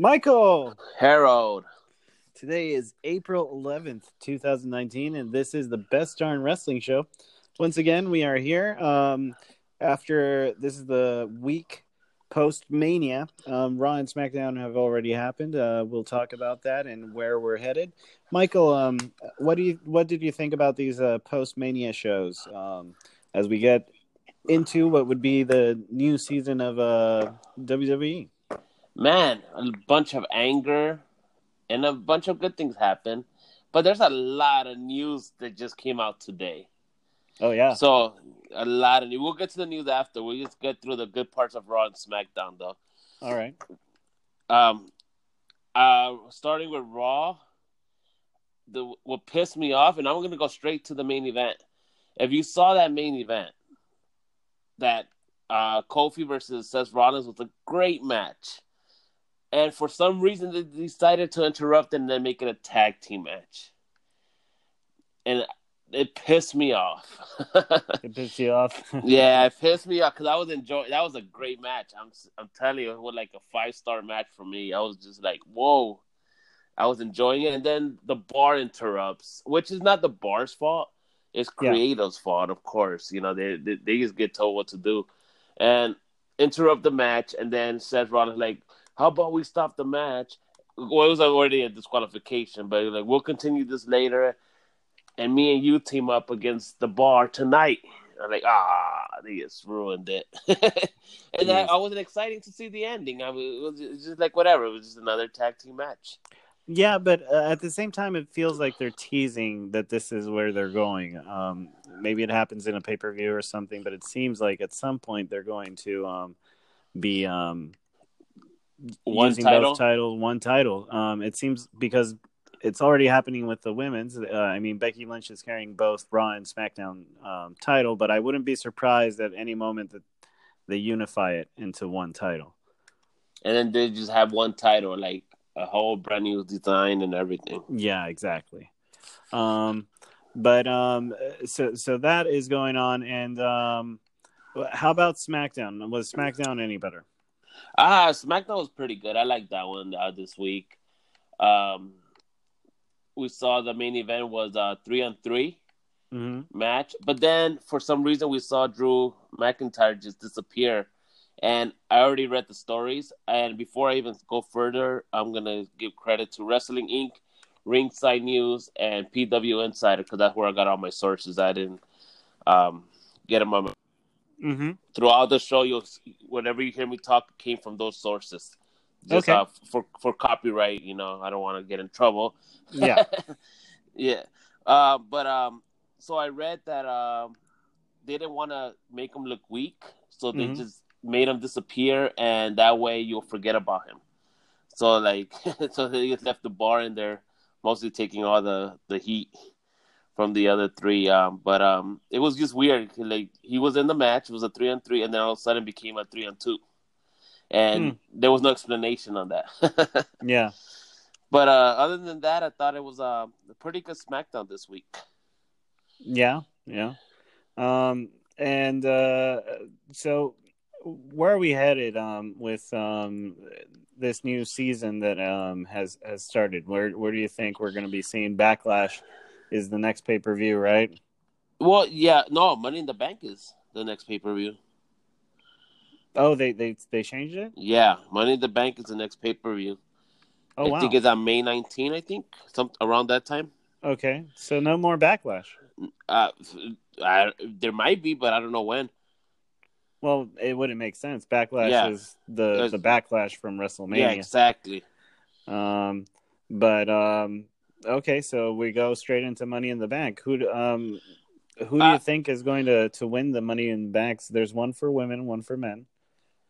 Michael. Harold. Today is April 11th, 2019, and this is the Best Darn Wrestling Show. Once again, we are here um, after this is the week post Mania. Um, Raw and SmackDown have already happened. Uh, we'll talk about that and where we're headed. Michael, um, what do you what did you think about these uh, post Mania shows um, as we get into what would be the new season of uh, WWE? Man, a bunch of anger and a bunch of good things happen, but there's a lot of news that just came out today. Oh yeah. So a lot of news. We'll get to the news after. We'll just get through the good parts of Raw and SmackDown, though. All right. Um, uh, starting with Raw, the what pissed me off, and I'm gonna go straight to the main event. If you saw that main event, that uh, Kofi versus Seth Rollins was a great match, and for some reason they decided to interrupt and then make it a tag team match, and it pissed me off. it pissed you off. yeah, it pissed me off because I was enjoying. That was a great match. I'm I'm telling you, it was like a five star match for me. I was just like, whoa. I was enjoying it, and then the bar interrupts, which is not the bar's fault. It's creators' yeah. fault, of course. You know, they, they they just get told what to do, and interrupt the match, and then Seth Rollins like, "How about we stop the match?" Well, it was already a disqualification, but like, we'll continue this later and me and you team up against the bar tonight. I'm like, ah, they just ruined it. and yes. I, I, wasn't excited to see the ending. I mean, it was, it was just like whatever. It was just another tag team match. Yeah, but uh, at the same time, it feels like they're teasing that this is where they're going. Um, maybe it happens in a pay per view or something, but it seems like at some point they're going to um, be um, one using title? both titles, one title. Um, it seems because it's already happening with the women's. Uh, I mean, Becky Lynch is carrying both Raw and SmackDown um, title, but I wouldn't be surprised at any moment that they unify it into one title. And then they just have one title, like a whole brand new design and everything. Yeah, exactly. Um, but um, so so that is going on, and um, how about SmackDown? Was SmackDown any better? Ah, uh, SmackDown was pretty good. I like that one uh, this week. Um, we saw the main event was a three on 3 mm-hmm. match, but then for some reason we saw Drew McIntyre just disappear. And I already read the stories. And before I even go further, I'm gonna give credit to Wrestling Inc., Ringside News, and PW Insider because that's where I got all my sources. I didn't um, get them on. My... Mm-hmm. Throughout the show, you'll whenever you hear me talk, came from those sources just okay. uh, for for copyright. You know, I don't want to get in trouble. Yeah, yeah. Uh, but um, so I read that um, they didn't want to make him look weak, so they mm-hmm. just made him disappear, and that way you'll forget about him. So like, so they just left the bar in there, mostly taking all the the heat from the other three. Um, but um, it was just weird. Like he was in the match, it was a three on three, and then all of a sudden became a three on two and hmm. there was no explanation on that. yeah. But uh, other than that, I thought it was uh, a pretty good SmackDown this week. Yeah, yeah. Um, and uh, so, where are we headed um, with um, this new season that um, has has started? Where where do you think we're going to be seeing Backlash? Is the next pay per view right? Well, yeah, no, Money in the Bank is the next pay per view. Oh, they they they changed it. Yeah, Money in the Bank is the next pay per view. Oh I wow! I think it's on May 19. I think some around that time. Okay, so no more backlash. Uh, I, there might be, but I don't know when. Well, it wouldn't make sense. Backlash yeah. is the the backlash from WrestleMania. Yeah, exactly. Um, but um, okay, so we go straight into Money in the Bank. Who um, who do uh, you think is going to to win the Money in the Banks? There's one for women, one for men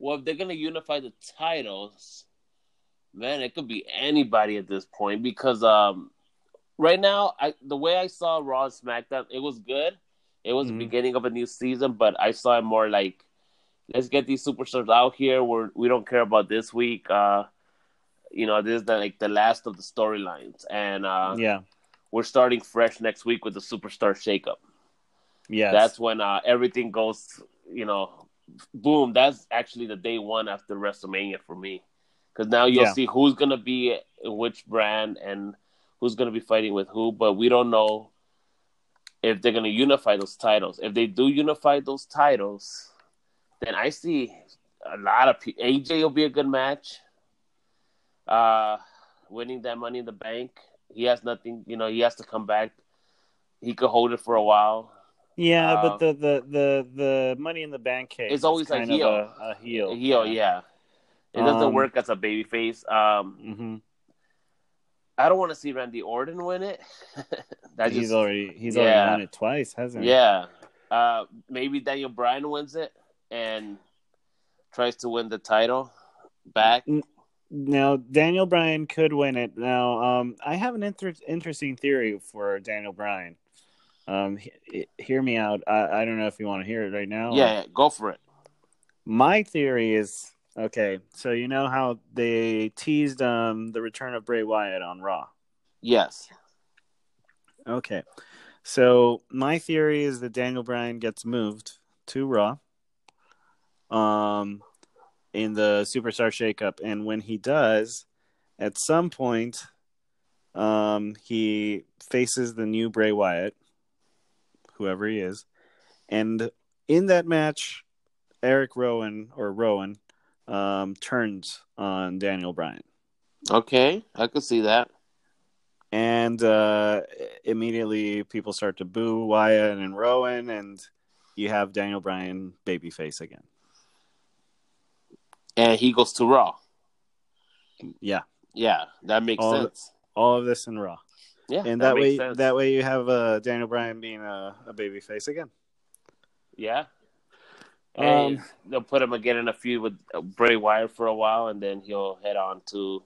well, if they're gonna unify the titles, man, it could be anybody at this point because um, right now, I the way I saw Raw and SmackDown, it was good. It was mm-hmm. the beginning of a new season, but I saw it more like, let's get these superstars out here. We're we don't care about this week. Uh, you know, this is the, like the last of the storylines, and uh, yeah, we're starting fresh next week with the superstar shakeup. Yeah, that's when uh, everything goes, you know, boom, that's actually the day one after WrestleMania for me. because now you'll Yeah. see who's gonna be in which brand and who's gonna be fighting with who. But we don't know if they're gonna unify those titles. If they do unify those titles, then I see a lot of pe- AJ will be a good match. Uh, winning that Money in the Bank, he has nothing. You know, he has to come back. He could hold it for a while. Yeah, Uh, but the, the the the money in the bank case It's always is a heel. a, a heel. Heel, yeah. It doesn't Um, work as a babyface. Um, mm-hmm. I don't want to see Randy Orton win it. that he's just, already he's yeah. already won it twice, hasn't he? yeah. Uh, maybe Daniel Bryan wins it and tries to win the title back. Now Daniel Bryan could win it. Now, um, I have an inter- interesting theory for Daniel Bryan. Um, he- he- hear me out. I, I don't know if you want to hear it right now. or- Yeah, yeah, go for it. My theory is okay. So you know how they teased um the return of Bray Wyatt on Raw. Yes. Okay. So my theory is that Daniel Bryan gets moved to Raw um in the Superstar shakeup and when he does at some point um he faces the new Bray Wyatt whoever he is and in that match Eric Rowan or Rowan um turns on Daniel Bryan Okay, I could see that. and uh, immediately people start to boo Wyatt and Rowan, and you have Daniel Bryan babyface again. And he goes to Raw. Yeah, Yeah, that makes All sense. all of this in Raw, Yeah, and that, makes way, sense. that way you have uh, Daniel Bryan being a, a babyface again. Yeah. And Um, they'll put him again in a feud with uh, Bray Wyatt for a while, and then he'll head on to.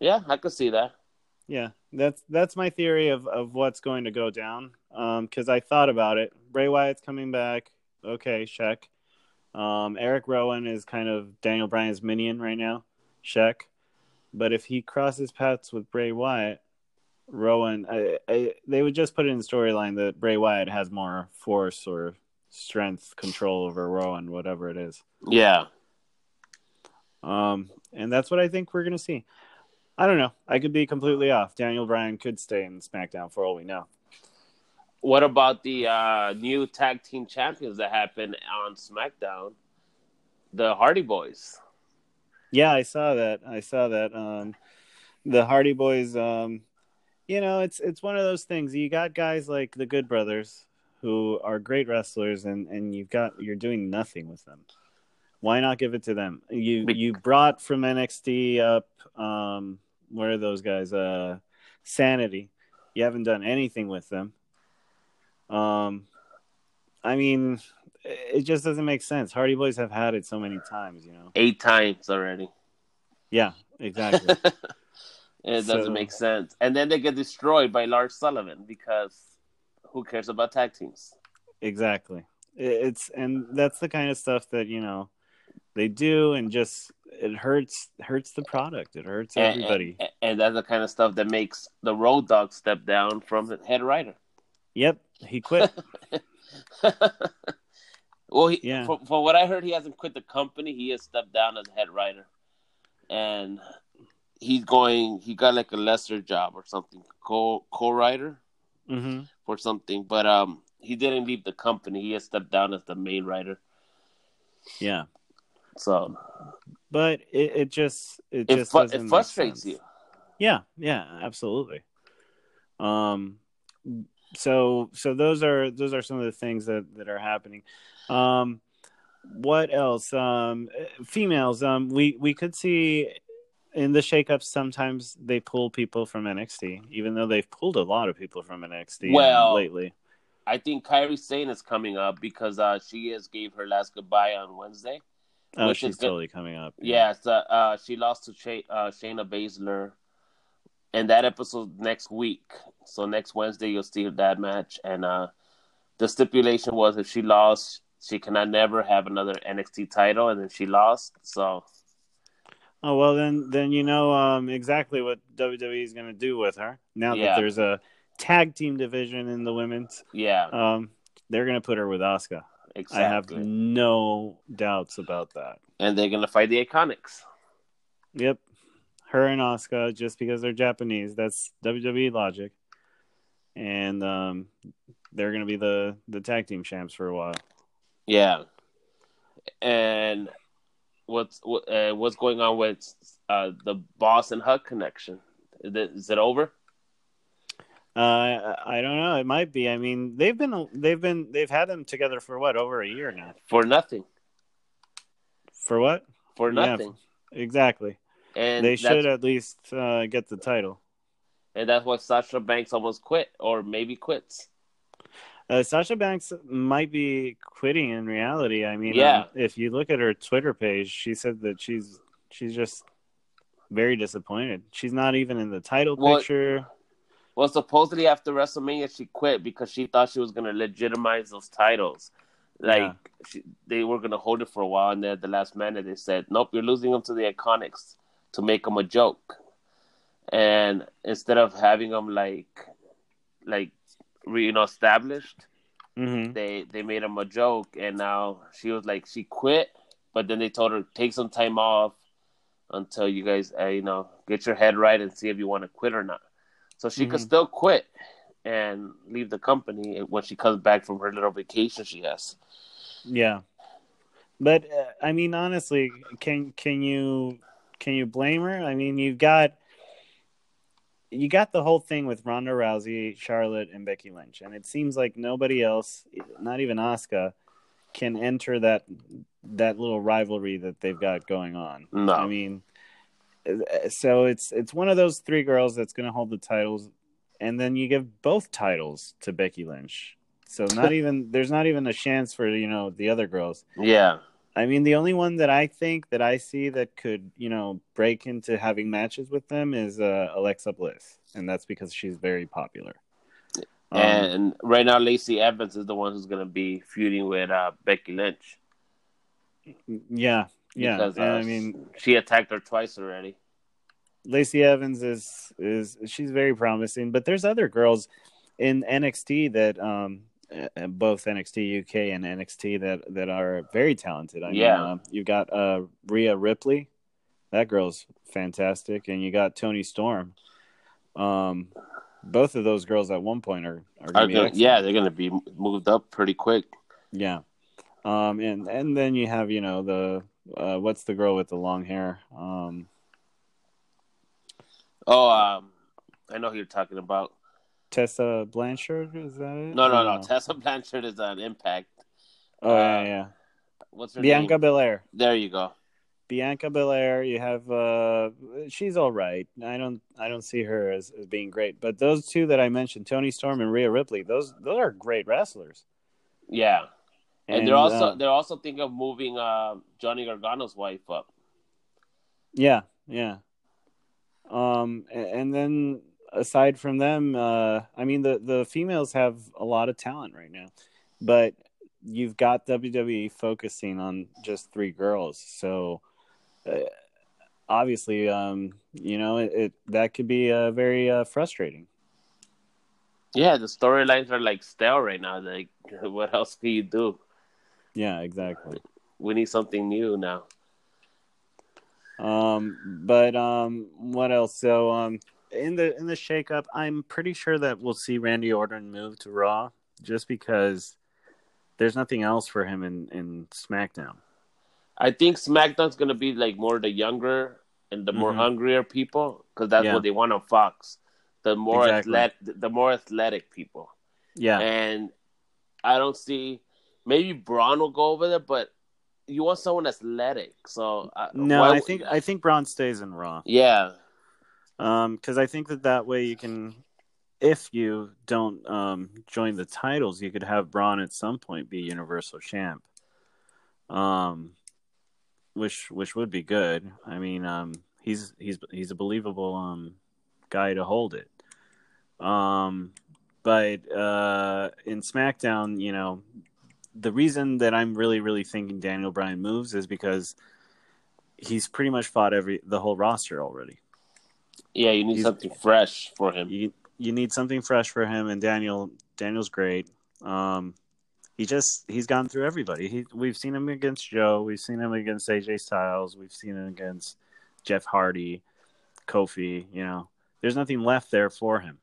Yeah, I could see that. Yeah, that's that's my theory of, of what's going to go down. Um, Because I thought about it. Bray Wyatt's coming back. Okay, check. Um, Eric Rowan is kind of Daniel Bryan's minion right now. Check. But if he crosses paths with Bray Wyatt, Rowan, I, I, they would just put it in the storyline that Bray Wyatt has more force or strength, control over Rowan, whatever it is. Yeah. Um, and that's what I think we're going to see. I don't know. I could be completely off. Daniel Bryan could stay in SmackDown for all we know. What about the uh, new tag team champions that happened on SmackDown? The Hardy Boys. Yeah, I saw that. I saw that. Um, the Hardy Boys. Um, you know, it's it's one of those things. You got guys like the Good Brothers who are great wrestlers, and and you've got you're doing nothing with them. Why not give it to them? You you brought from NXT up. Um, where are those guys? Uh, Sanity. You haven't done anything with them. Um, I mean, it just doesn't make sense. Hardy Boys have had it so many times, you know. Eight times already. Yeah, exactly. it doesn't make sense. And then they get destroyed by Lars Sullivan because who cares about tag teams? exactly. It's and that's the kind of stuff that you know they do, and just it hurts hurts the product. It hurts And- everybody. And, and that's the kind of stuff that makes the Road Dog step down from the head writer. Yep, he quit. well, he, Yeah. from, from what I heard, he hasn't quit the company. He has stepped down as head writer, and he's going. He got like a lesser job or something, co co writer hmm or something. But um, he didn't leave the company. He has stepped down as the main writer. Yeah, So but it, it just it it just fu- it frustrates you. Yeah, yeah, absolutely. Um, so so those are those are some of the things that that are happening. Um, what else? Um, females. Um, we we could see in the shakeups sometimes they pull people from NXT, even though they've pulled a lot of people from NXT Well, lately. I think Kairi Sane is coming up because uh, she has gave her last goodbye on Wednesday. Oh, which she's totally coming up. Yeah, so, uh, she lost to uh, Shayna Baszler, and that episode next week. So next Wednesday you'll see that match, and uh, the stipulation was if she lost, she cannot never have another NXT title, and then she lost. So Oh well, then then you know um, exactly what WWE is going to do with her now Yeah. that there's a tag team division in the women's. yeah, Um, they're going to put her with Asuka. exactly. I have no doubts about that. And they're gonna fight the Iconics. Yep. Her and Asuka, just because they're Japanese. That's WWE logic. And um, they're going to be the, the tag team champs for a while. Yeah. And what's what, uh, what's going on with uh, the Boss and Hug connection? Is it, is it over? Uh, I don't know. It might be. I mean, they've been they've been they've had them together for what over a year now. For nothing. For what? For nothing. Yeah, exactly. And they should at least uh, get the title. and that's why Sasha Banks almost quit, or maybe quits. Uh, Sasha Banks might be quitting in reality. I mean, Yeah. um, if you look at her Twitter page, she said that she's she's just very disappointed. She's not even in the title Well, picture. Well, supposedly after WrestleMania, she quit because she thought she was going to legitimize those titles. Like Yeah. she, they were going to hold it for a while, and then at the last minute, they said, "Nope, you're losing them to the Iconics to make them a joke." And instead of having them like, like, re- you know, established, hmm they they made them a joke, and now she was like, she quit, but then they told her take some time off until you guys, uh, you know, get your head right and see if you want to quit or not. So she could Mhm. still quit and leave the company when she comes back from her little vacation she has. Yeah, but uh, I mean, honestly, can can you can you blame her? I mean, you've got you got the whole thing with Ronda Rousey, Charlotte, and Becky Lynch, and it seems like nobody else, not even Asuka, can enter that that little rivalry that they've got going on. No. I mean, so it's it's one of those three girls that's going to hold the titles, and then you give both titles to Becky Lynch. So not even there's not even a chance for you know the other girls. Yeah. I mean, the only one that I think that I see that could, you know, break into having matches with them is uh, Alexa Bliss, and that's because she's very popular. Um, and right now, Lacey Evans is the one who's going to be feuding with uh, Becky Lynch. yeah, yeah. Because, uh, I mean, she attacked her twice already. Lacey Evans is is she's very promising, but there's other girls in NXT that um uh, both NXT UK and NXT that that are very talented. I Yeah. mean, uh, you got uh Rhea Ripley, that girl's fantastic, and you got Toni Storm. Um, both of those girls at one point are are Are gonna be gonna- yeah, they're going to be moved up pretty quick. yeah. Um, and and then you have you know the uh, what's the girl with the long hair? Um, Oh, um, I know who you're talking about. Tessa Blanchard is that it? No, no, no. know. Tessa Blanchard is on Impact. Oh yeah, Uh, yeah. What's her Bianca name? Belair. There you go. Bianca Belair. You have uh, she's all right. I don't I don't see her as, as being great, but those two that I mentioned, Toni Storm and Rhea Ripley, those those are great wrestlers. Yeah. And, they're also uh, they're also thinking of moving uh, Johnny Gargano's wife up. yeah, yeah. Um, a- and then aside from them, uh, I mean the the females have a lot of talent right now, but you've got WWE focusing on just three girls, so. Uh, obviously, um, you know, it, it that could be uh, very uh, frustrating. Yeah, the storylines are like stale right now. Like, what else can you do? Yeah, exactly. We need something new now. Um, but um, what else? So um, in the in the shakeup, I'm pretty sure that we'll see Randy Orton move to Raw, just because there's nothing else for him in in SmackDown. I think SmackDown's gonna be like more the younger and the more Mhm. hungrier people because that's Yeah. what they want on Fox. The more Exactly. athletic, the more athletic people. Yeah, And I don't see maybe Braun will go over there, but you want someone athletic. So uh, no, why I think I think Braun stays in Raw. yeah, Um, because I think that that way you can, if you don't um join the titles, you could have Braun at some point be Universal Champ. Um, which which would be good. I mean, um, he's he's he's a believable um guy to hold it. Um, but uh, in SmackDown, you know, the reason that I'm really really thinking Daniel Bryan moves is because he's pretty much fought every the whole roster already. Yeah. You need He's- something fresh for him. you you need something fresh for him and Daniel Daniel's great. Um he just he's gone through everybody. He we've seen him against Joe, we've seen him against AJ Styles, we've seen him against Jeff Hardy, Kofi. You know, there's nothing left there for him.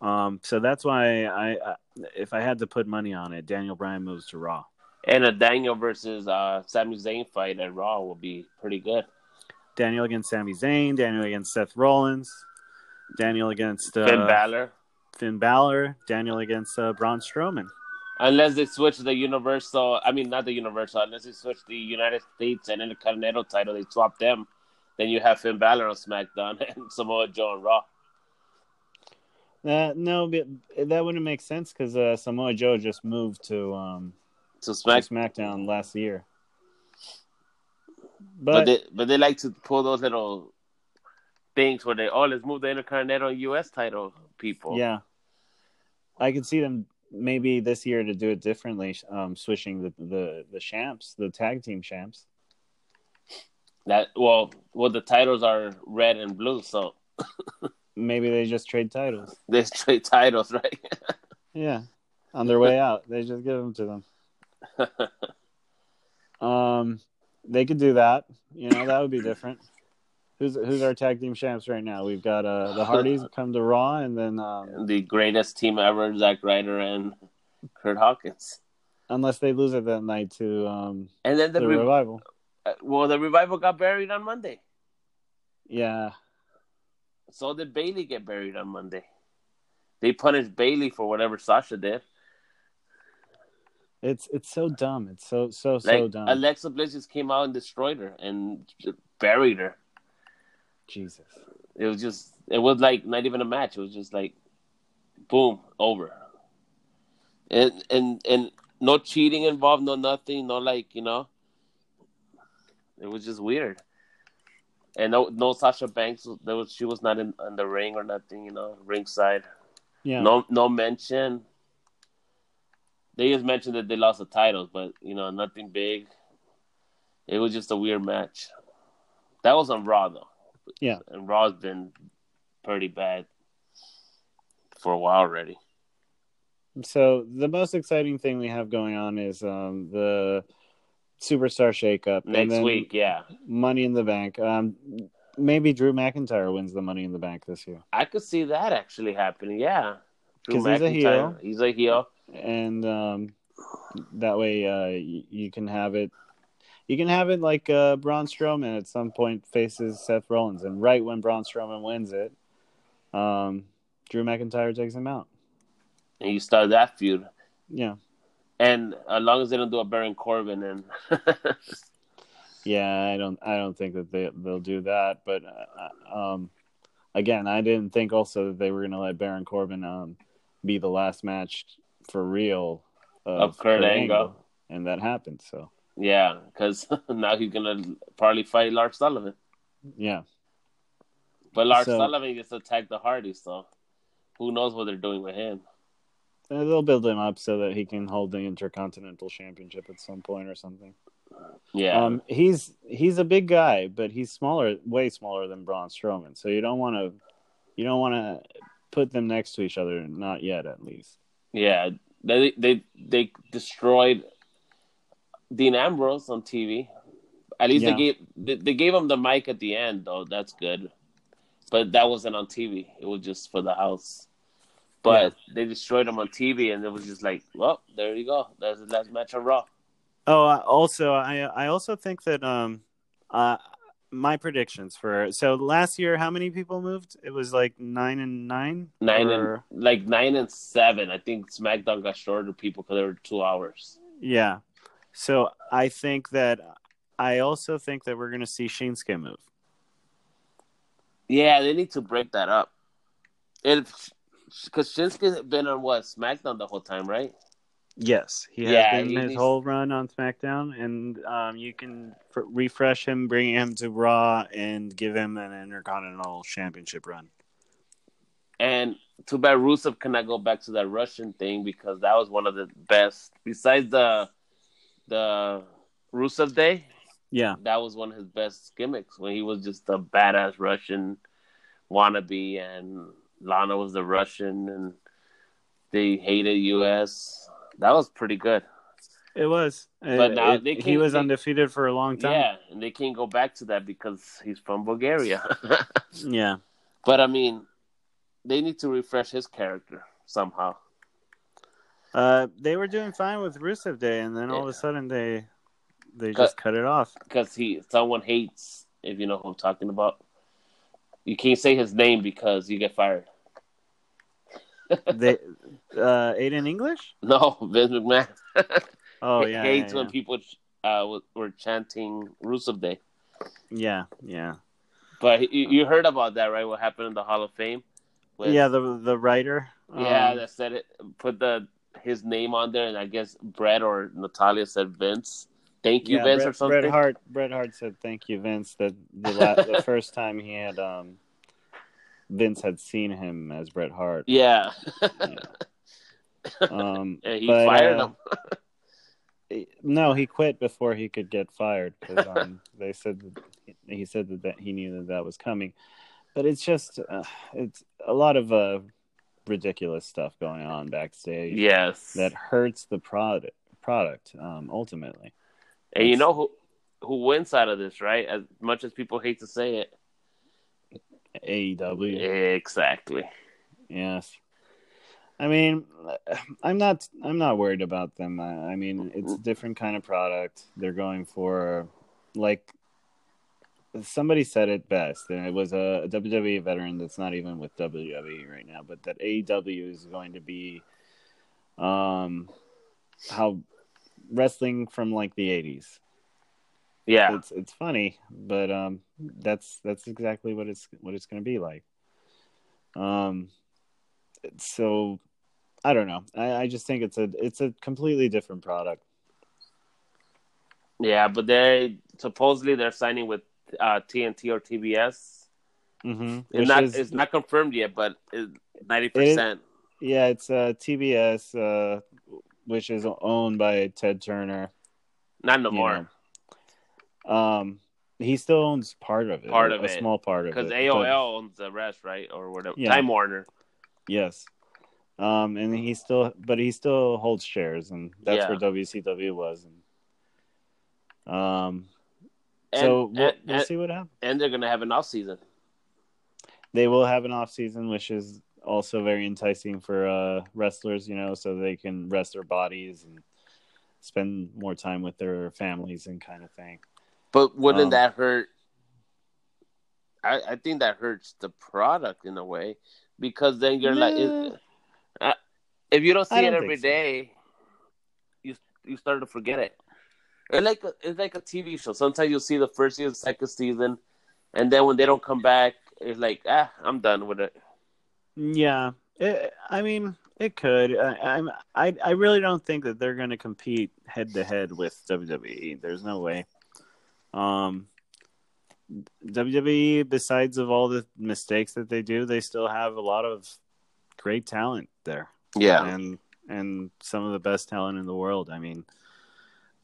Um, so that's why I, I, if I had to put money on it, Daniel Bryan moves to Raw. And a Daniel versus uh, Sami Zayn fight at Raw will be pretty good. Daniel against Sami Zayn, Daniel against Seth Rollins, Daniel against uh, Finn Balor. Finn Balor, Daniel against uh, Braun Strowman. Unless they switch the Universal, I mean, not the Universal, unless they switch the United States and the Intercontinental title, they swap them. Then you have Finn Balor on SmackDown and Samoa Joe on Raw. Uh, no, that wouldn't make sense because uh, Samoa Joe just moved to um, to, Smack- to SmackDown last year. But But, they but they like to pull those little things where they oh let's move the Intercontinental US title people. yeah, I could see them maybe this year to do it differently, um, switching the, the the champs, the tag team champs. That well well the titles are red and blue, so Maybe they just trade titles. they trade titles, right? Yeah, on their way out, they just give them to them. Um, they could do that. You know, that would be different. Who's who's our tag team champs right now? We've got uh the Hardys come to Raw, and then um, the greatest team ever, Zack Ryder and Kurt Hawkins. unless they lose it that night to um And then the, the re- revival. uh, well the revival got buried on Monday. Yeah, So did Bayley get buried on Monday. They punished Bayley for whatever Sasha did. It's it's so dumb. It's so so so Like dumb. Alexa Bliss just came out and destroyed her and buried her. Jesus. It was just it was like not even a match. It was just like boom, over. And and and no cheating involved, no nothing, no like, you know. It was just weird. And no no Sasha Banks there was she was not in, in the ring or nothing, you know, ringside. Yeah. No no mention. They just mentioned that they lost the titles, but you know, nothing big. It was just a weird match. That was on Raw though. Yeah. And Raw's been pretty bad for a while already. So the most exciting thing we have going on is um the superstar shakeup Next week, yeah. Money in the Bank. Um, maybe Drew McIntyre wins the Money in the Bank this year, I could see that actually happening, yeah. Drew 'Cause he's a heel. He's a heel. And um, that way uh, you, you can have it. You can have it like uh, Braun Strowman at some point faces Seth Rollins, and right when Braun Strowman wins it, um, Drew McIntyre takes him out. And you start that feud. Yeah, And as long as they don't do a Baron Corbin and yeah. I don't. I don't think that they they'll do that. But uh, um, again, I didn't think also that they were going to let Baron Corbin um, be the last match for real Of Kurt Angle. and that happened. So yeah, because now he's gonna probably fight Lars Sullivan. yeah. But Lars So- Sullivan gets to attack the Hardy, so who knows what they're doing with him? Uh, They'll build him up so that he can hold the Intercontinental Championship at some point or something. Yeah, Um, he's he's a big guy, but he's smaller, way smaller than Braun Strowman. So you don't want to, you don't want to put them next to each other. Not yet, at least. Yeah. They they they destroyed Dean Ambrose on TV. At least Yeah. they gave they, they gave him the mic at the end, though. That's good. But that wasn't on TV. It was just for the house. But they destroyed him on TV, and it was just like, well, there you go. That's the last match on Raw. Oh, also, I I also think that um, uh, my predictions for so last year, how many people moved? It was like nine and nine. Nine Or- and like nine and seven. I think SmackDown got shorter people because they were two hours. yeah. So I think that I also think that we're going to see Shinsuke move. Yeah, they need to break that up. If because Shinsuke's been on what SmackDown the whole time, right? Yes, he has Yeah, been he his whole run on SmackDown, and um, you can f- refresh him, bring him to Raw, and give him an Intercontinental Championship run. And too bad Rusev cannot go back to that Russian thing because that was one of the best. Besides the the Rusev Day, Yeah, that was one of his best gimmicks when he was just a badass Russian wannabe, and Lana was the Russian, and they hated U.S. That was pretty good. It was, But It- now it- he was they- undefeated for a long time. Yeah, and they can't go back to that because he's from Bulgaria. yeah. but I mean, they need to refresh his character somehow. Uh, they were doing fine with Rusev Day, and then all of a sudden they they just cut it off. because he someone hates if you know who I'm talking about. You can't say his name because you get fired. They uh, Aiden English. No, Vince McMahon Oh yeah, hates yeah, when people uh, were chanting Rusev Day. yeah, yeah, But you, you heard about that, right? What happened in the Hall of Fame? yeah. With- yeah, the the writer. yeah, um, that said it. Put the his name on there, and I guess Bret or Natalya said Vince. Thank you, yeah, Vince, Bret, or something. Bret Hart. Bret Hart said, "Thank you, Vince." That the la- the first time he had um, Vince had seen him as Bret Hart. Yeah, Um, and he but, fired uh, him. No, he quit before he could get fired because um, they said that he said that, that he knew that that was coming. But it's just uh, it's a lot of uh, ridiculous stuff going on backstage Yes, that hurts the product. Product um, ultimately. and you know who who wins out of this, right? As much as people hate to say it, AEW. exactly. Yes. I mean, I'm not. I'm not worried about them. I, I mean, it's a different kind of product. They're going for, like, somebody said it best, and it was a, WWE veteran that's not even with WWE right now, but that AEW is going to be, um, how wrestling from like the '80s. Yeah, It's it's funny, but um, that's that's exactly what it's what it's going to be like. Um, so I don't know. I, I just think it's a it's a completely different product. yeah, but they supposedly they're signing with uh, TNT or TBS. Mm-hmm. It's not it's not confirmed yet, but ninety percent. yeah, it's uh, TBS, uh, which is owned by Ted Turner. Not no more know. Um, he still owns part of it, Part of a it. small part of it. because AOL owns the rest, right, or whatever. Yeah. Time Warner. Yes. Um, and he still, but he still holds shares, and that's Yeah. where WCW was. And, um, And, so we'll, and, we'll see what happens. and they're gonna have an off season. They will have an off season, which is also very enticing for uh, wrestlers, you know, so they can rest their bodies and spend more time with their families and kind of thing. But wouldn't Um, that hurt? I, I think that hurts the product in a way because then you're like, Nah. it, uh, if you don't see it don't every think so. you you start to forget it. It's like a, it's like a TV show. Sometimes you'll see the first season, second season, and then when they don't come back, it's like ah, I'm done with it. Yeah, it, I mean, it could. I, I'm. I. I really don't think that they're going to compete head to head with WWE. There's no way. Um, WWE, besides of all the mistakes that they do, they still have a lot of great talent there, Yeah, and and some of the best talent in the world. I mean,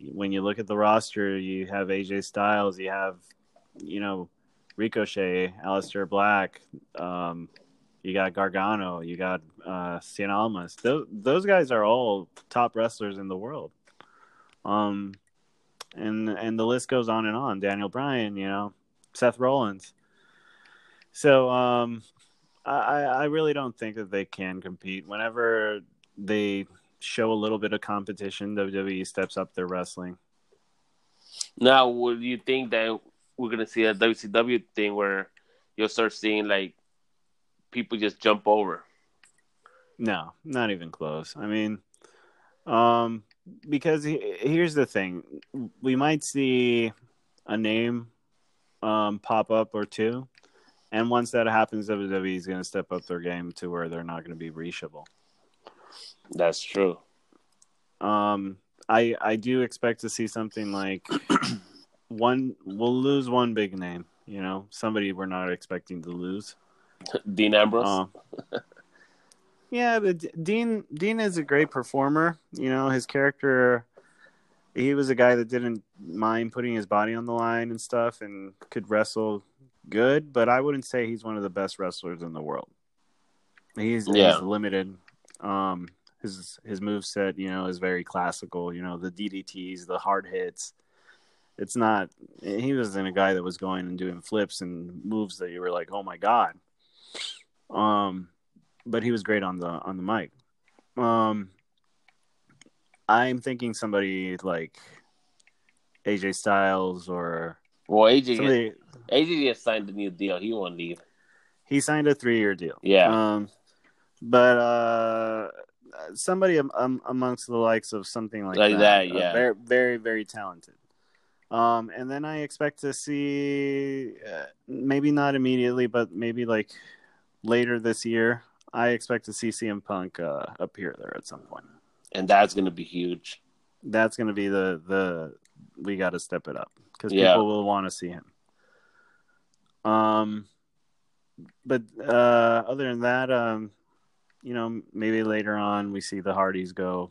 when you look at the roster, you have AJ Styles, you have, you know, Ricochet, Aleister Black. Um, you got Gargano, you got uh Cien Almas. Those those guys are all top wrestlers in the world. Um and and the list goes on and on. Daniel Bryan, you know, Seth Rollins. So um I I really don't think that they can compete. Whenever they show a little bit of competition, WWE steps up their wrestling. Now, would you think that we're gonna see a WCW thing where you'll start seeing like people just jump over? No, not even close. I mean, um, because he, here's the thing: we might see a name um, pop up or two, and once that happens, WWE is going to step up their game to where they're not going to be reachable. That's true. Um, I I do expect to see something like one. We'll lose one big name. You know, somebody we're not expecting to lose. Dean Ambrose. Um, yeah, but Dean Dean is a great performer. You know, his character. He was a guy that didn't mind putting his body on the line and stuff, and could wrestle good. But I wouldn't say he's one of the best wrestlers in the world. He's, Yeah. he's limited. Um, his his move set, you know, is very classical. You know, the DDTs, the hard hits. It's not. He wasn't a guy that was going and doing flips and moves that you were like, oh my god. Um, but he was great on the on the mic. Um, I'm thinking somebody like AJ Styles or Well, AJ, somebody. AJ just signed a new deal. He won't leave. He signed a three year deal. Yeah. Um, but uh, somebody um, amongst the likes of something like, Like that, uh, yeah. very, very, very talented. Um, and then I expect to see, uh, maybe not immediately, but maybe like later this year. I expect to see CM Punk uh, appear there at some point. And that's gonna be huge. That's going to be the the we got to step it up because Yeah. people will want to see him. Um, but uh, other than that, um, you know, maybe later on we see the Hardys go,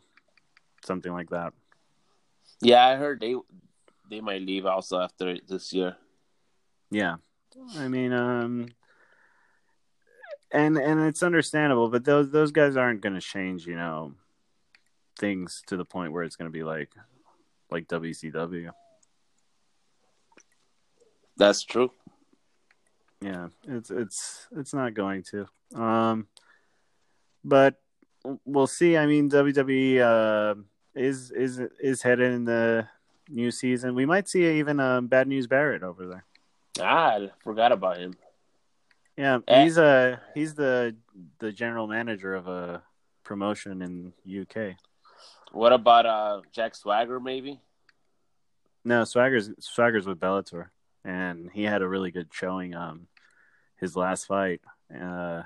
something like that. Yeah, I heard they they might leave also after this year. Yeah, I mean, um, and and it's understandable, but those those guys aren't going to change, you know, things to the point where it's going to be like like WCW. That's true. Yeah, it's it's it's not going to. Um, but we'll see. I mean, WWE uh, is is is headed in the new season. We might see even um, Bad News Barrett over there. Ah, I forgot about him. Yeah, Eh. he's uh he's the the general manager of a promotion in UK. What about uh Jack Swagger? Maybe. No, Swagger's Swagger's with Bellator, and he had a really good showing. Um, his last fight. Uh,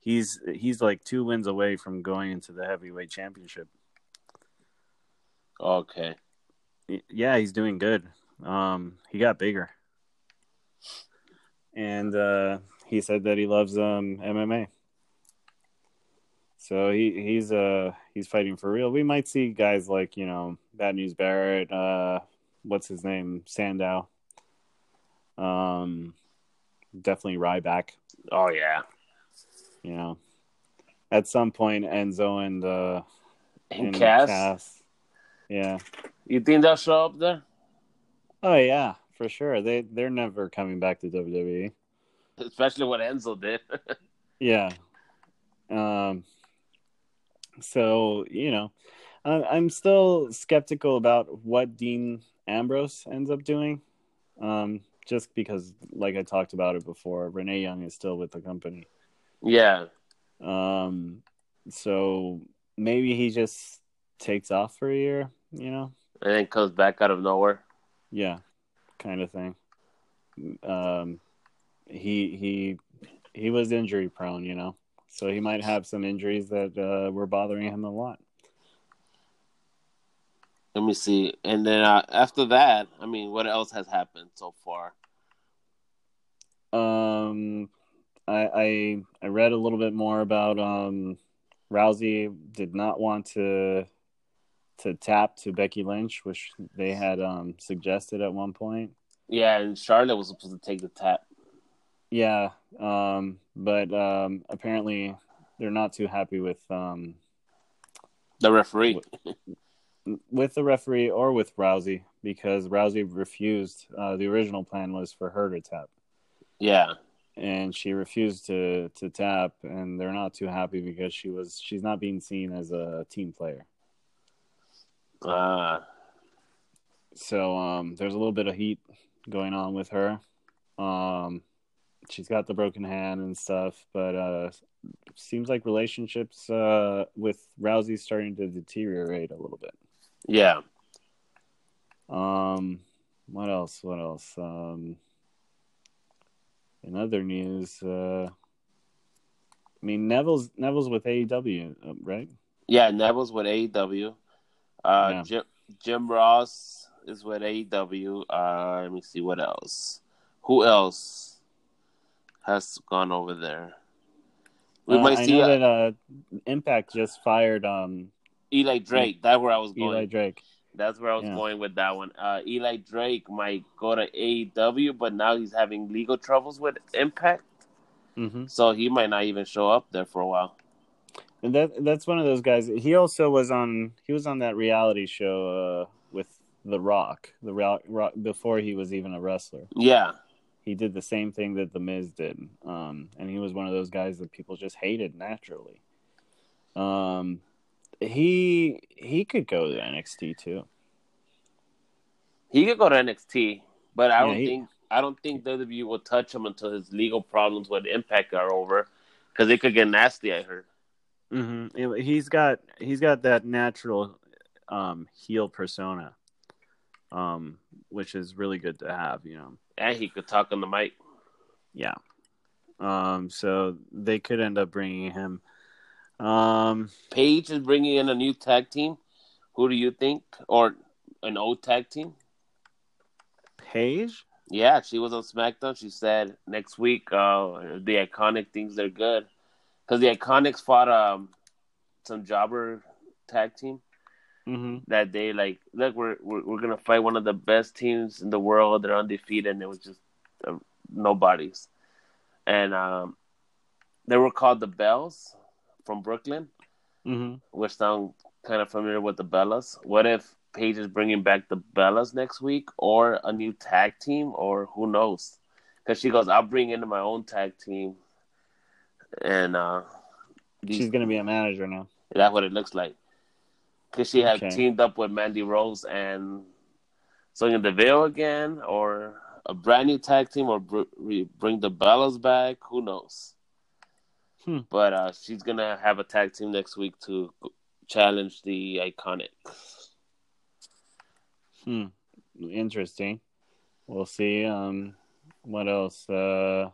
he's he's like two wins away from going into the heavyweight championship. Okay. Yeah, he's doing good. Um, he got bigger, and uh, he said that he loves um MMA. So he he's uh he's fighting for real. We might see guys like you know Bad News Barrett, uh, what's his name, Sandow. Um, definitely Ryback. Oh yeah. You know, at some point Enzo and uh And Cass. Cass. Yeah. You think they'll show up there? Oh yeah, for sure. They they're never coming back to WWE. Especially what Enzo did. Yeah. Um. So you know, I, I'm still skeptical about what Dean Ambrose ends up doing. Um, just because, like I talked about it before, Renee Young is still with the company. yeah. Um, so maybe he just takes off for a year. You know, And then comes back out of nowhere. yeah, kind of thing. Um, he he he was injury prone, you know, so he might have some injuries that uh, were bothering him a lot. Let me see. And then uh, after that, I mean, what else has happened so far? Um, I I I read a little bit more about um, Rousey did not want to to tap to Becky Lynch, which they had um suggested at one point. Yeah, and Charlotte was supposed to take the tap. Yeah, um, but um, apparently they're not too happy with um, The referee. with the referee or with Rousey because Rousey refused. Uh, the original plan was for her to tap, Yeah. and she refused to to tap, and they're not too happy because she was she's not being seen as a team player. Uh, So um, there's a little bit of heat going on with her. Um, she's got the broken hand and stuff, but uh, seems like relationships uh, with Rousey starting to deteriorate a little bit. yeah. Um, what else? What else? Um, in other news, uh, I mean Neville's Neville's with AEW, right? Yeah, Neville's with AEW. Uh, Yeah. Jim, Jim Ross is with AEW. Uh, let me see what else. Who else has gone over there? We Uh, might I see know uh, that uh, Impact just fired um, Eli Drake. That's where I was going. Eli Drake. That's where I was Yeah. going with that one. Uh, Eli Drake might go to AEW, but now he's having legal troubles with Impact, hmm so he might not even show up there for a while. And that that's one of those guys. He also was on. He was on that reality show uh, with The Rock. The Rock, Rock before he was even a wrestler. Yeah, He did the same thing that The Miz did, um, and he was one of those guys that people just hated naturally. Um, he he could go to NXT too. he could go to NXT, but I Yeah, don't he- think I don't think WWE will touch him until his legal problems with Impact are over, because it could get nasty. I heard. Mm-hmm. He's got he's got that natural um, heel persona, um, which is really good to have. You know. And he could talk on the mic. Yeah. Um, so they could end up bringing him. Um, Paige is bringing in a new tag team. Who do you think, or an old tag team? Paige. Yeah, she was on SmackDown. She said next week, uh, the Iconic things they're good because the Iconics fought um some jobber tag team Mm-hmm. that day. Like, look, we're we're, we're gonna fight one of the best teams in the world. They're undefeated, and it was just uh, nobodies. And um, they were called the Bells from Brooklyn, Mm-hmm. which sound kind of familiar with the Bellas. What if Paige is bringing back the Bellas next week, or a new tag team, or who knows? Because she goes, I'll bring in my own tag team, and uh, these- She's gonna be a manager now. that's what it looks like. Because she had Okay. teamed up with Mandy Rose and Sonya Deville again, or a brand new tag team, or br- bring the Bellas back. Who knows? Hmm. But uh, she's gonna have a tag team next week to challenge the Iconic. Hmm. Interesting. We'll see. Um, what else? Uh,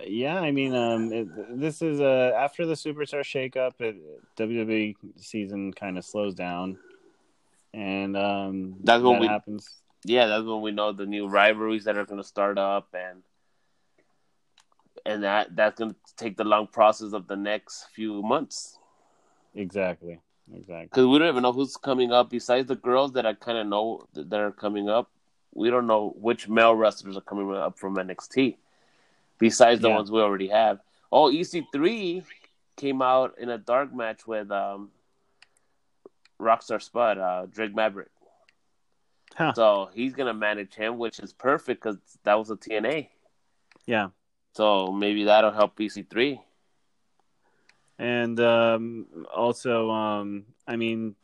uh, yeah, I mean, um, it, this is uh, after the Superstar shakeup. It, WWE season kind of slows down, and um, That's what that we- happens. Yeah, that's when we know the new rivalries that are gonna start up, and and that that's gonna take the long process of the next few months. Exactly. Exactly. because we don't even know who's coming up besides the girls that I kind of know that are coming up. We don't know which male wrestlers are coming up from NXT besides the Yeah. ones we already have. Oh, EC3 came out in a dark match with um, Rockstar Spud, uh, Drake Maverick. Huh. So he's gonna manage him, which is perfect because that was a TNA. Yeah. So maybe that'll help EC3. And um, also, um, I mean,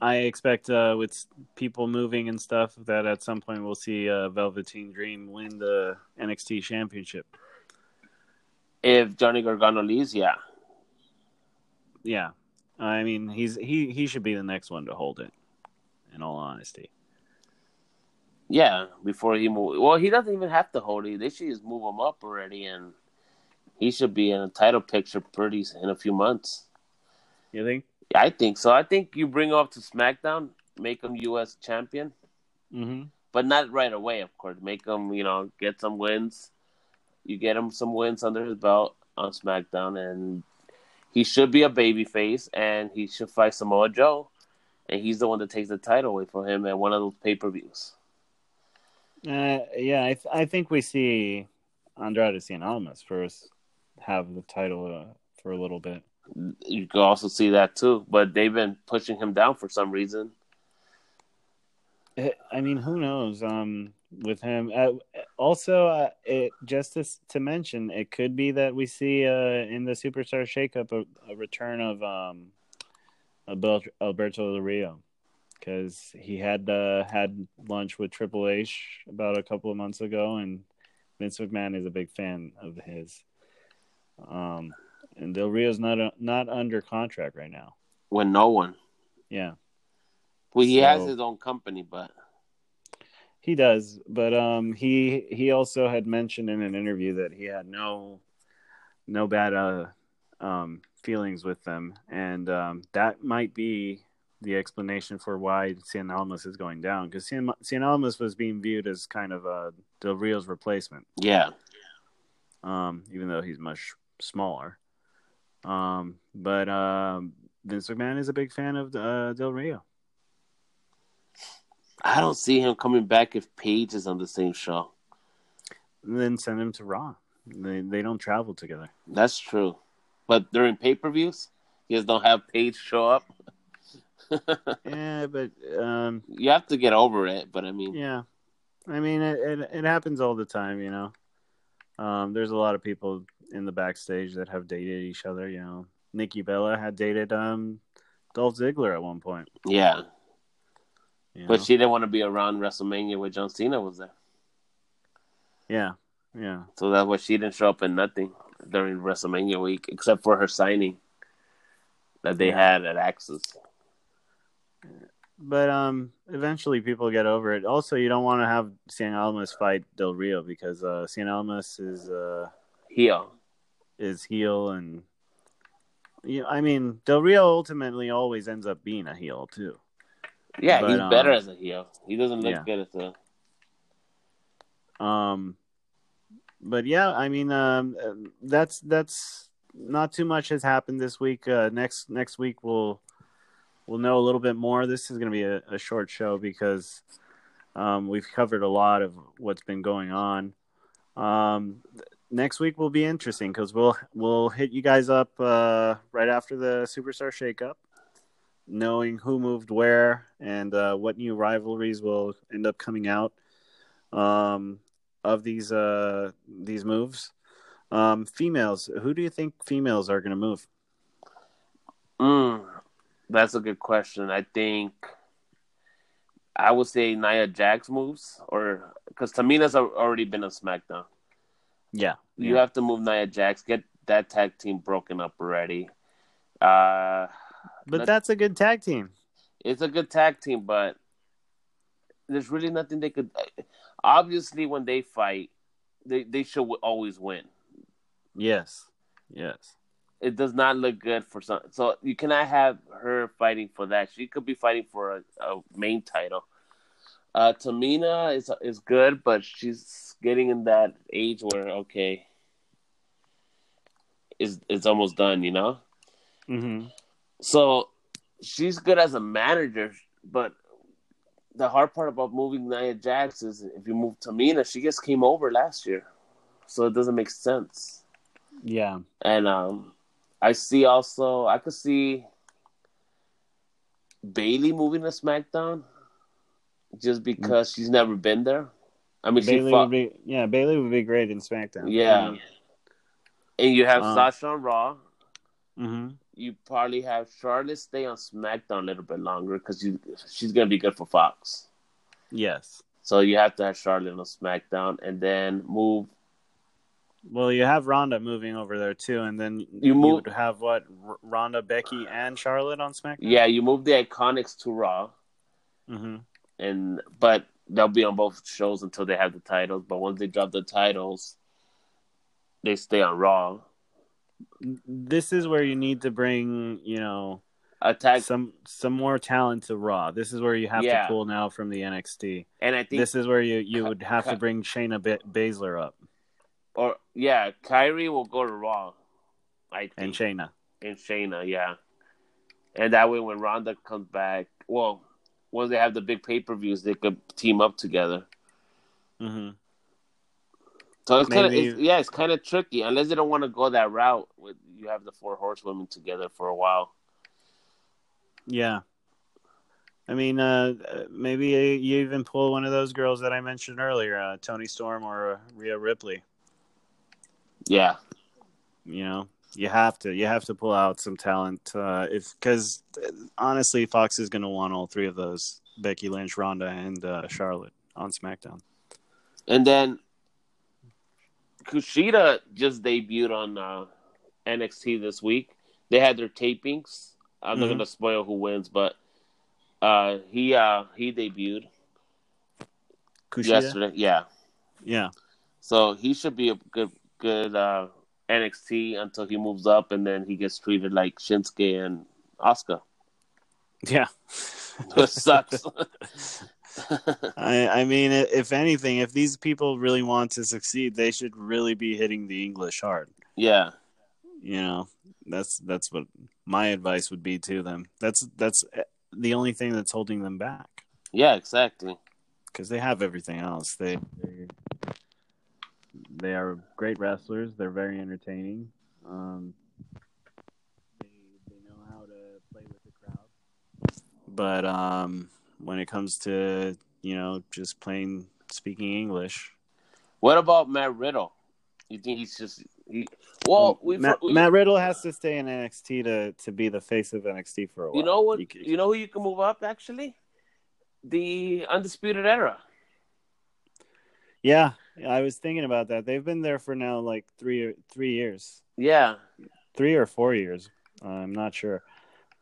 I expect uh, with people moving and stuff that at some point we'll see uh, Velveteen Dream win the NXT Championship. If Johnny Gargano leaves, yeah. Yeah, I mean, he's he he should be the next one to hold it. In all honesty, Yeah, before he move. Well, he doesn't even have to hold it. They should just move him up already, and he should be in a title picture pretty in a few months. you think? I think so. I think you bring him up to SmackDown, make him U.S. champion, Mm-hmm. but not right away, of course. Make him, you know, get some wins. You get him some wins under his belt on SmackDown, and he should be a babyface, and he should fight Samoa Joe, and he's the one that takes the title away from him at one of those pay per views. Uh, yeah, I th- I think we see Andrade Cien Almas first have the title uh, for a little bit. you can also see that too. But they've been pushing him down for some reason. Eh, I mean, who knows? Um, with him, uh, also, uh, it just to, to mention, it could be that we see uh in the Superstar Shakeup a, a return of um, Alberto Del Rio, because he had uh, had lunch with Triple H about a couple of months ago, and Vince McMahon is a big fan of his. Um, and Del Rio's not uh not under contract right now. When no one, Yeah. well, he has his own company, but He does, but um, he he also had mentioned in an interview that he had no no bad uh, um, feelings with them, and um, that might be the explanation for why Cien Almas is going down because Cien Almas was being viewed as kind of a Del Rio's replacement, yeah, um, even though he's much smaller. Um, but um, Vince McMahon is a big fan of uh, Del Rio. I don't see him coming back if Paige is on the same show. And then send him to Raw. They they don't travel together. That's true. but during pay per views, you guys don't have Paige show up. yeah, but um, you have to get over it. But I mean, yeah, I mean it, it, it happens all the time. You know, um, there's a lot of people in the backstage that have dated each other. You know, Nikki Bella had dated um, Dolph Ziggler at one point. Yeah, you but know? she didn't want to be around WrestleMania when John Cena was there, yeah, yeah, so that's why she didn't show up in nothing during WrestleMania week, except for her signing that they had at Axxess. but um, eventually people get over it. Also, you don't want to have Cien Almas fight Del Rio because uh, Cien Almas is uh Heel. is heel and. You I mean, Del Rio ultimately always ends up being a heel too. Yeah, But, he's um, better as a heel. He doesn't look yeah. good as a. Um, but yeah, I mean, um, that's that's not too much has happened this week. Uh, next next week we'll we'll know a little bit more. This is going to be a, a short show because um, we've covered a lot of what's been going on. Um, next week will be interesting because we'll we'll hit you guys up uh, right after the Superstar Shakeup, knowing who moved where and uh, what new rivalries will end up coming out um, of these uh, these moves. Um, females, who do you think females are going to move? Mm, that's a good question. I think I would say Nia Jax moves, or because Tamina's al- already been on SmackDown. Yeah, You have to move Nia Jax, get that tag team broken up already. Uh, but let- that's a good tag team. it's a good tag team, but there's really nothing they could. Obviously, when they fight, they they should always win. Yes, yes. it does not look good for some. So you cannot have her fighting for that. She could be fighting for a, a main title. Uh, Tamina is is good, but she's getting in that age where okay, is it's almost done, you know. Mm-hmm. So she's good as a manager, but the hard part about moving Nia Jax is if you move Tamina, she just came over last year, so it doesn't make sense. Yeah, And um, I see also I could see Bayley moving to SmackDown just because she's never been there. I mean, she Bayley fought, would be. Yeah, Bayley would be great in SmackDown. yeah. And you have Um, Sasha on Raw. Mm-hmm. You probably have Charlotte stay on SmackDown a little bit longer because you she's gonna be good for Fox. Yes. So you have to have Charlotte on SmackDown and then move. Well, you have Ronda moving over there too, and then you, You move- would have what R- Ronda, Becky, and Charlotte on SmackDown. Yeah, you move the Iconics to Raw. Mm-hmm. and but they'll be on both shows until they have the titles. But once they drop the titles, they stay on Raw. This is where you need to bring, you know, Attack, some some more talent to Raw. This is where you have Yeah. to pull now from the NXT. and I think This is where you you would have Ka- to bring Shayna ba- Baszler up or yeah, Kairi will go to Raw. I think and Shayna. and Shayna, yeah, and that way when Ronda comes back, well, once they have the big pay per views, they could team up together. Mm-hmm. So it's kind of yeah, it's kind of tricky unless they don't want to go that route. With you have the four horsewomen together for a while. Yeah. I mean, uh, maybe you even pull one of those girls that I mentioned earlier, uh, Toni Storm or uh, Rhea Ripley. Yeah, You know, you have to you have to pull out some talent uh, if because honestly, Fox is going to want all three of those: Becky Lynch, Ronda, and uh, Charlotte on SmackDown. And then Kushida just debuted on uh, NXT this week. They had their tapings. I'm not Mhm. going to spoil who wins, but uh, he uh, he debuted Kushida? yesterday. Yeah, Yeah. so he should be a good good uh, NXT until he moves up, and then he gets treated like Shinsuke and Asuka. Yeah. Which sucks. I, I, mean, if anything, if these people really want to succeed, they should really be hitting the English hard. Yeah, you know, that's that's what my advice would be to them. That's that's eh, the only thing that's holding them back. Yeah, exactly. Because they have everything else. They, they they are great wrestlers. They're very entertaining. Um, they they know how to play with the crowd. But um when it comes to you know just plain speaking English, What about Matt Riddle? You think he's just he? Well, we, Um, Matt, we Matt Riddle has to stay in NXT to to be the face of NXT for a while. you know what? You You, know who you can move up actually? The Undisputed Era. yeah, I was thinking about that. They've been there for now like three three years, Yeah, three or four years. I'm not sure,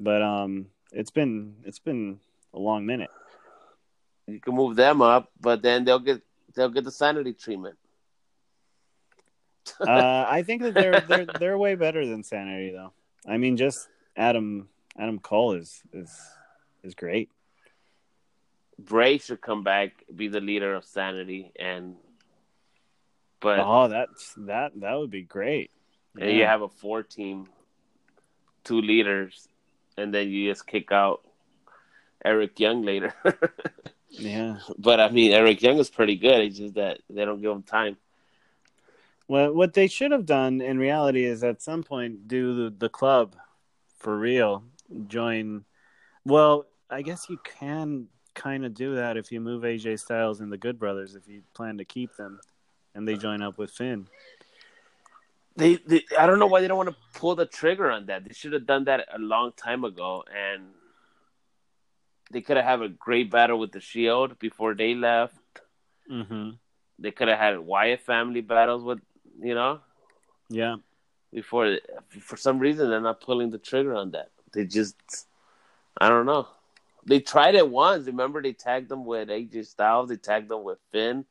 but um, it's been it's been a long minute. you can move them up, but then they'll get they'll get the sanity treatment. uh, I think that they're they're they're way better than Sanity though. I mean, just Adam Adam Cole is is is great. Bray should come back, be the leader of sanity, and but Oh, that's that that would be great. and you have a four team, two leaders, and then you just kick out Eric Young later. yeah. but I mean, Eric Young is pretty good. It's just that they don't give him time. Well, what they should have done in reality is at some point do the, the club for real. Join. Well, I guess you can kind of do that if you move AJ Styles and the Good Brothers if you plan to keep them, and they join up with Finn. They, they, I don't know why they don't want to pull the trigger on that. They should have done that a long time ago, and they could have had a great battle with the Shield before they left. Mm-hmm. They could have had Wyatt family battles with, you know, Yeah. before. For some reason, they're not pulling the trigger on that. They just, I don't know. They tried it once. Remember, they tagged them with AJ Styles. They tagged them with Finn,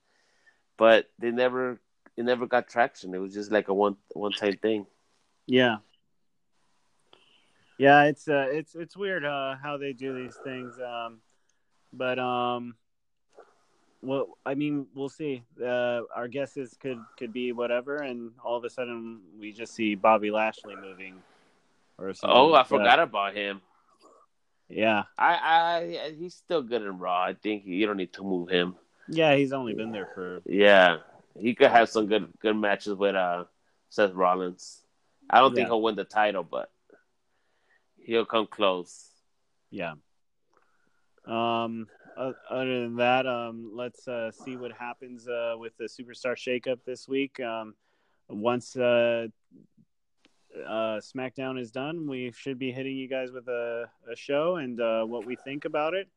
but they never, it never got traction. It was just like a one, one time thing. Yeah. Yeah, it's uh, it's it's weird uh, how they do these things, um, but um, well, I mean, we'll see. Uh, our guesses could could be whatever, and all of a sudden we just see Bobby Lashley moving, or something. Oh, I that. forgot about him. Yeah, I, I, he's still good in Raw. I think you don't need to move him. yeah, he's only been there for Yeah, he could have some good, good matches with uh Seth Rollins. I don't think he'll win the title, but he'll come close. Yeah. Um. Other than that, um, let's uh, see what happens uh, with the superstar shakeup this week. Um, once uh, uh, SmackDown is done, we should be hitting you guys with a, a show and uh, what we think about it.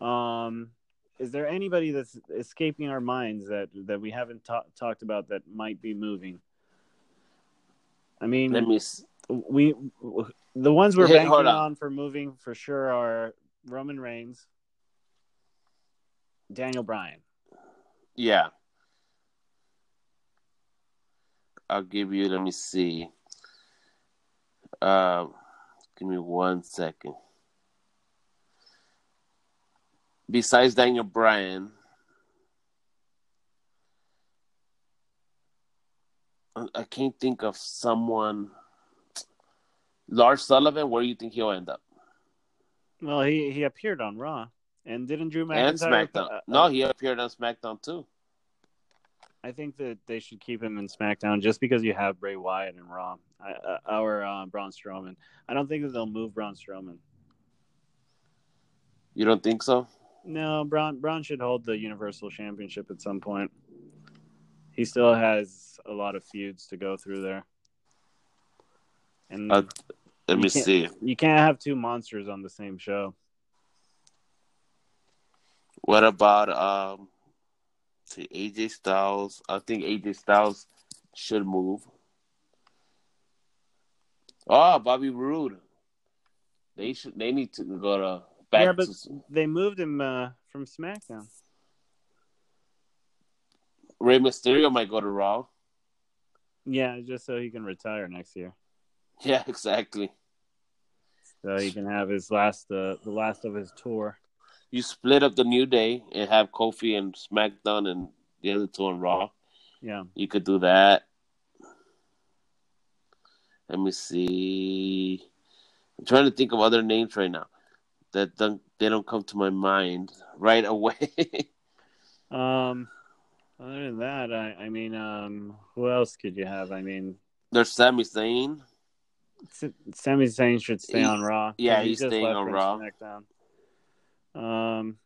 Um, is there anybody that's escaping our minds that that we haven't ta- talked about that might be moving? I mean, Let me. We the ones we're Hey, banking on. on. for moving for sure are Roman Reigns, Daniel Bryan. Yeah, I'll give you. Let me see. Um, give me one second. Besides Daniel Bryan, I can't think of someone. Lars Sullivan, where do you think he'll end up? Well, he he appeared on Raw, and didn't Drew McIntyre? and SmackDown. uh, no, he appeared on SmackDown too. I think that they should keep him in SmackDown just because you have Bray Wyatt and Raw. I, uh, our uh, Braun Strowman. I don't think that they'll move Braun Strowman. You don't think so? No, Braun Braun should hold the Universal Championship at some point. He still has a lot of feuds to go through there. And Uh, let me see. You can't have two monsters on the same show. What about um? See AJ Styles. I think AJ Styles should move. Oh, Bobby Roode. They should. They need to go to back yeah, but to they moved him uh, from SmackDown. Rey Mysterio might go to Raw. Yeah, just so he can retire next year, Yeah, exactly. so he can have his last, uh, the last of his tour. You split up the New Day and have Kofi and SmackDown and the other two on Raw. Yeah, You could do that. Let me see. I'm trying to think of other names right now that don't they don't come to my mind right away. Um, other than that, I, I mean, um, who else could you have? I mean, There's Sami Zayn. Sami Zayn should stay He- on Raw. yeah, he's just staying on Raw. SmackDown. Um,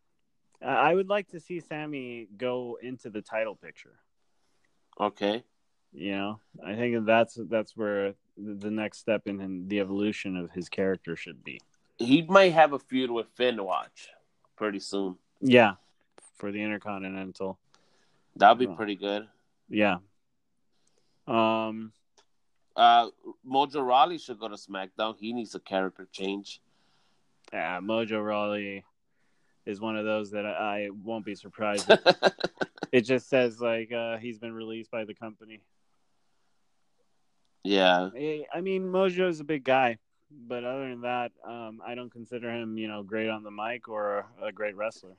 I would like to see Sammy go into the title picture. Okay. You know, I think that's that's where the next step in him- the evolution of his character should be. He might have a feud with Finn watch pretty soon. Yeah, for the Intercontinental. That'd be Oh. pretty good. Yeah. Um. Uh, Mojo Rawley should go to SmackDown. He needs a character change. Yeah, Mojo Rawley is one of those that I, I won't be surprised. it just says like uh, he's been released by the company. yeah. I mean, Mojo's a big guy, but other than that, um, I don't consider him, you know, great on the mic or a great wrestler.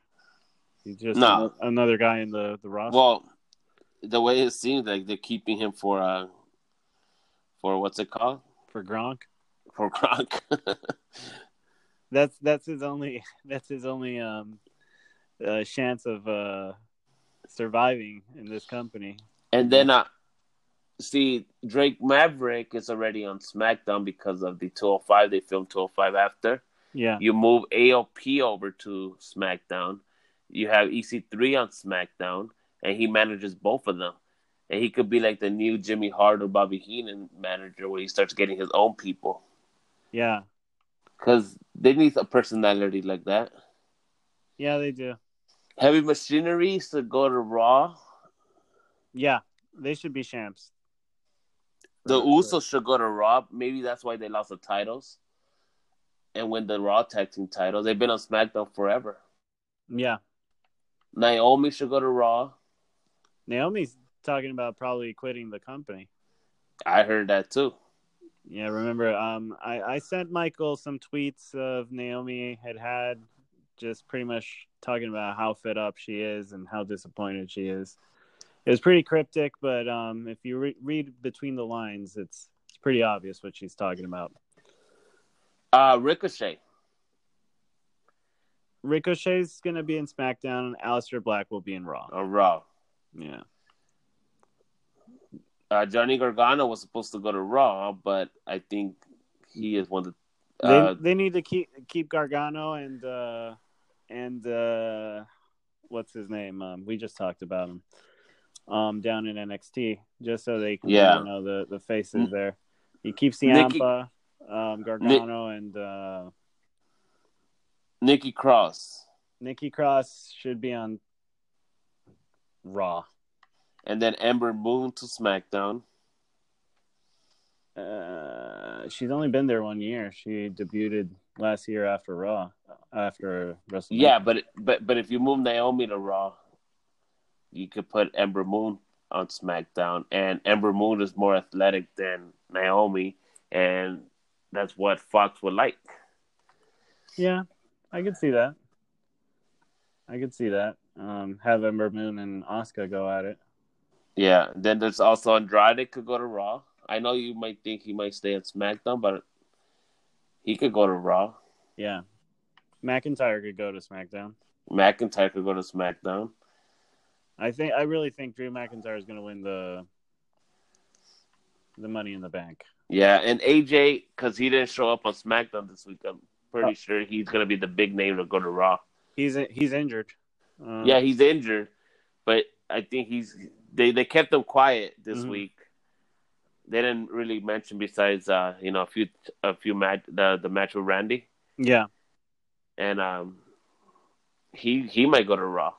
He's just No. ano- another guy in the the roster. Well, the way it seems like they're keeping him for uh for what's it called for Gronk, for Gronk. that's that's his only that's his only um uh, chance of uh surviving in this company. and then uh see Drake Maverick is already on SmackDown because of the 205. They filmed 205 after. Yeah, You move AOP over to SmackDown. You have EC3 on SmackDown, and he manages both of them. And he could be like the new Jimmy Hart or Bobby Heenan manager, where he starts getting his own people. yeah, Because they need a personality like that. yeah. They do. Heavy Machinery to go to Raw. Yeah, they should be champs. The For- Usos should go to Raw. Maybe that's why they lost the titles and win the Raw tag team titles. They've been on SmackDown forever. Yeah, Naomi should go to Raw. Naomi's talking about probably quitting the company. I heard that too. Yeah, remember, um, I, I sent Michael some tweets of Naomi had had, just pretty much talking about how fed up she is and how disappointed she is. It was pretty cryptic, but um, if you re- read between the lines, it's it's pretty obvious what she's talking about. Uh, Ricochet. Ricochet's gonna be in SmackDown, and Aleister Black will be in Raw. on Raw. Yeah, Uh, Johnny Gargano was supposed to go to Raw, but I think he is one of the. they Uh, they need to keep keep Gargano and uh, and uh, what's his name? Um, we just talked about him. Um, down in NXT, just so they can, Yeah. you know, the the faces Mm. there. He keeps Nikki- Ciampa, um, Gargano, and uh, Nikki Cross, Nikki Cross should be on Raw. And then Ember Moon to SmackDown. Uh, she's only been there one year. She debuted last year after Raw, after WrestleMania. Yeah, but but but if you move Naomi to Raw, you could put Ember Moon on SmackDown, and Ember Moon is more athletic than Naomi, and that's what Fox would like. Yeah, I could see that. I could see that. Um, have Ember Moon and Asuka go at it. Yeah. Then there's also Andrade could go to Raw. I know you might think he might stay at SmackDown, but he could go to Raw. Yeah, McIntyre could go to SmackDown. McIntyre could go to SmackDown. I think. I really think Drew McIntyre is going to win the the Money in the Bank. Yeah, and AJ because he didn't show up on SmackDown this week. I'm pretty Oh. sure he's gonna be the big name to go to Raw. He's he's injured. Um, Yeah, he's injured, but I think he's they they kept them quiet this Mhm. week. They didn't really mention besides uh you know a few a few match the the match with Randy yeah. and um he he might go to Raw.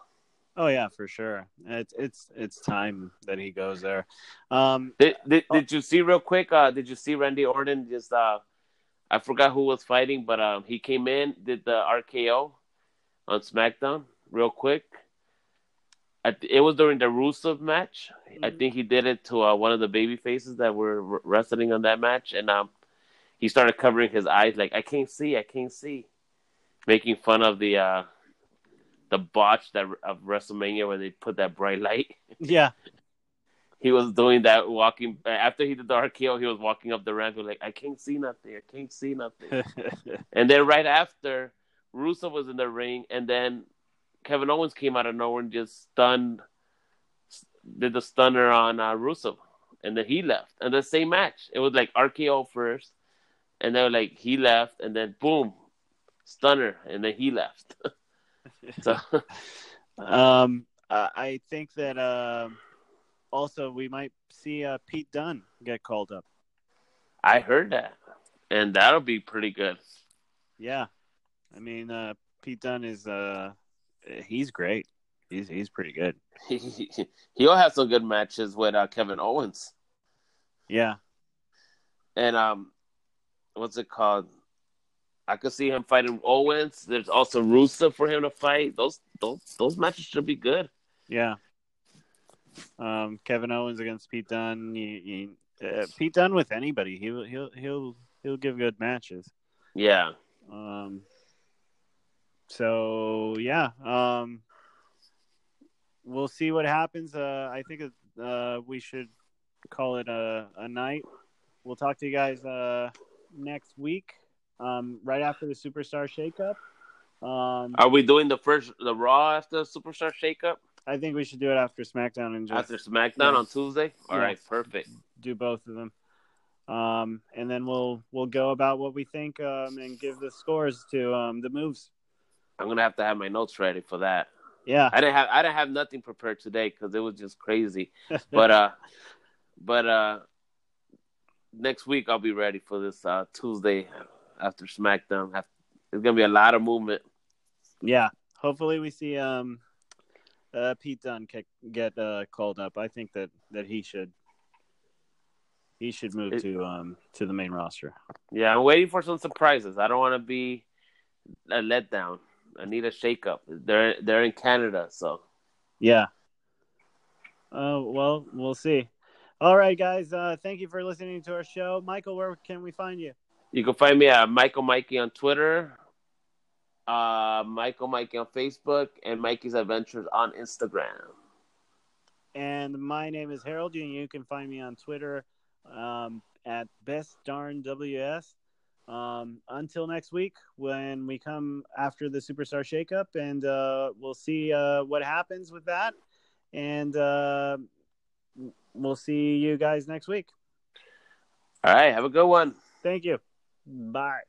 Oh yeah, for sure. It's it's it's time that he goes there. Um, Did did, did you see real quick? Uh, did you see Randy Orton just uh I forgot who was fighting, but um he came in did the RKO on SmackDown real quick. I th- it was during the Rusev match. I Mhm. think he did it to uh, one of the baby faces that were r- wrestling on that match, and um, he started covering his eyes like I can't see, I can't see, making fun of the uh, the botch that of WrestleMania where they put that bright light. yeah, He was doing that walking after he did the RKO. He was walking up the ramp like I can't see nothing, I can't see nothing. and then right after, Rusev was in the ring, and then Kevin Owens came out of nowhere and just stunned, did the stunner on uh, Rusev, and then he left. And the same match, it was like RKO first, and then like he left, and then boom, stunner, and then he left. So um, I think that uh, also we might see uh, Pete Dunne get called up. I heard that, and that'll be pretty good. Yeah, I mean uh, Pete Dunne is uh, he's great. He's he's pretty good. He, he'll have some good matches with uh, Kevin Owens. Yeah, and um, what's it called? I could see him fighting Owens. There's also Rusev for him to fight. Those those those matches should be good. Yeah. Um, Kevin Owens against Pete Dunne. He, he, uh, Pete Dunne with anybody. He'll he'll he'll he'll give good matches. Yeah. Um. So yeah. Um. We'll see what happens. Uh, I think uh, we should call it a, a night. We'll talk to you guys uh, next week, um, right after the Superstar Shakeup. Um, Are we doing the first the Raw after the Superstar Shakeup? I think we should do it after SmackDown and just After SmackDown yeah. on Tuesday. All right, perfect. do both of them. Um, and then we'll we'll go about what we think um, and give the scores to um, the moves. I'm gonna have to have my notes ready for that. Yeah, I didn't have I didn't have nothing prepared today because it was just crazy. But uh, but uh, next week I'll be ready for this uh Tuesday after SmackDown. Have- There's gonna be a lot of movement. yeah. Hopefully, we see um, uh, Pete Dunne get, get uh, called up. I think that, that he should he should move It- to um, to the main roster. Yeah, I'm waiting for some surprises. I don't want to be a letdown. I need a shakeup. They're they're in Canada, so Yeah. Oh well, we'll see. All right, guys. Uh, thank you for listening to our show, Michael. Where can we find you? you can find me at Michael Mikey on Twitter, uh, Michael Mikey on Facebook, and Mikey's Adventures on Instagram. And my name is Harold, and you can find me on Twitter um, at Best Darn WS. Um, until next week, when we come after the Superstar Shakeup, and uh, we'll see uh, what happens with that, and uh, we'll see you guys next week. All right, have a good one. Thank you. Bye.